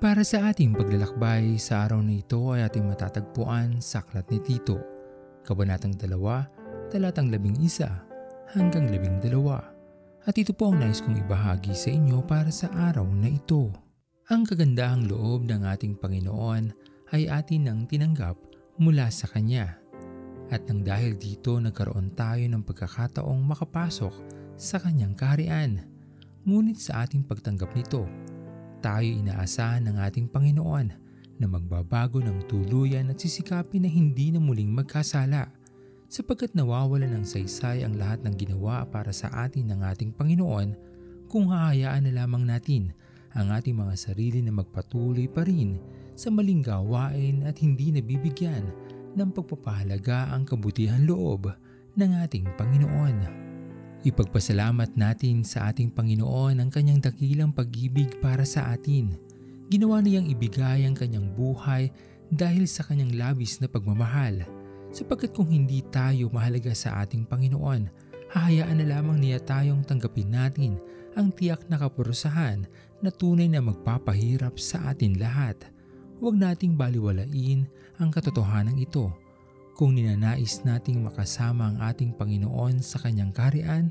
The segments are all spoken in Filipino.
Para sa ating paglalakbay sa araw na ito ay ating matatagpuan sa Aklat ni Tito, Kabanatang 2, Talatang 11 hanggang 12. At ito po ang nais kong ibahagi sa inyo para sa araw na ito. Ang kagandahang loob ng ating Panginoon ay atin nang tinanggap mula sa Kanya. At nang dahil dito nagkaroon tayo ng pagkakataong makapasok sa Kanyang kaharian. Ngunit sa ating pagtanggap nito, tayo inaasahan ng ating Panginoon na magbabago ng tuluyan at sisikapin na hindi na muling magkasala sapagkat nawawala ng saysay ang lahat ng ginawa para sa atin ng ating Panginoon kung hahayaan na lamang natin ang ating mga sarili na magpatuloy pa rin sa maling gawain at hindi nabibigyan ng pagpapahalaga ang kabutihan loob ng ating Panginoon. Ipagpasalamat natin sa ating Panginoon ang kanyang dakilang pag-ibig para sa atin. Ginawa niyang ibigay ang kanyang buhay dahil sa kanyang labis na pagmamahal. Sapagkat kung hindi tayo mahalaga sa ating Panginoon, hahayaan na lamang niya tayong tanggapin natin ang tiyak na kaparusahan na tunay na magpapahirap sa atin lahat. Huwag nating baliwalain ang katotohanan ito kung ninanais nating makasama ang ating Panginoon sa kanyang kaharian,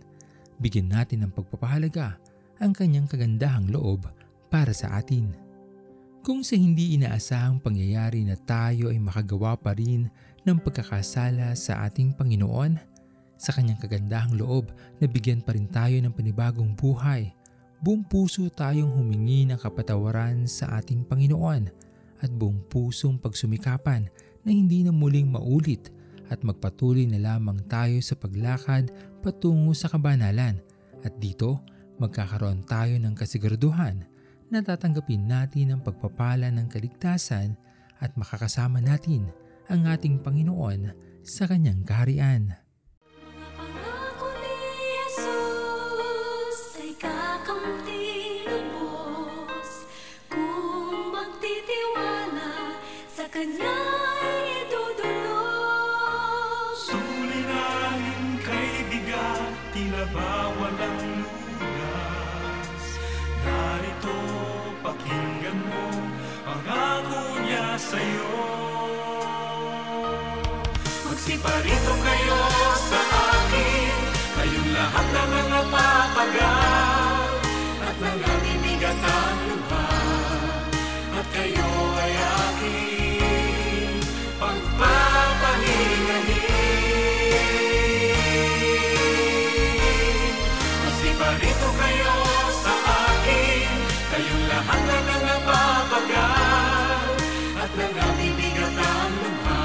bigyan natin ng pagpapahalaga ang kanyang kagandahang loob para sa atin. Kung sa hindi inaasahang pangyayari na tayo ay makagawa pa rin ng pagkakasala sa ating Panginoon, sa kanyang kagandahang loob na bigyan pa rin tayo ng panibagong buhay, buong puso tayong humingi ng kapatawaran sa ating Panginoon at buong pusong pagsumikapan na hindi na muling maulit at magpatuloy na lamang tayo sa paglakad patungo sa kabanalan at dito magkakaroon tayo ng kasiguraduhan na tatanggapin natin ang pagpapala ng kaligtasan at makakasama natin ang ating Panginoon sa kanyang kaharian. Tila ba walang lunas? Narito, pakinggan mo, pangako niya sa'yo. Magsiparito kayo sa akin, kayong lahat na mga papagal, at mga kayong lahat na nangapapagal, at nangabibigat ang luha,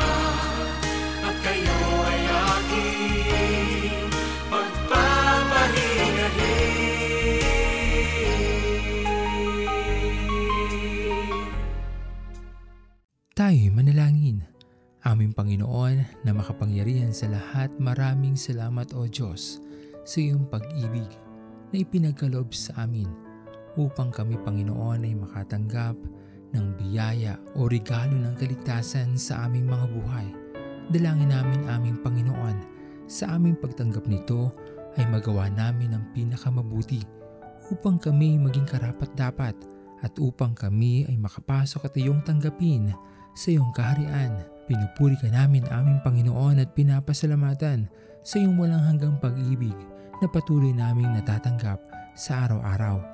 at kayo ay aking pagpapahingahin. Tayo'y manalangin. Aming Panginoon na makapangyarihan sa lahat, maraming salamat o Diyos sa iyong pag-ibig na ipinagkaloob sa amin upang kami Panginoon ay makatanggap ng biyaya o regalo ng kaligtasan sa aming mga buhay. Dalangin namin aming Panginoon sa aming pagtanggap nito ay magawa namin ang pinakamabuti upang kami maging karapat-dapat at upang kami ay makapasok at iyong tanggapin sa iyong kaharian. Pinupuri ka namin aming Panginoon at pinapasalamatan sa iyong walang hanggang pag-ibig na patuloy naming natatanggap sa araw-araw.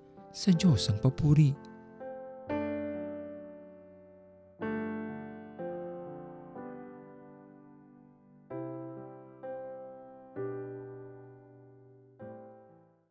sa Diyos ang papuri.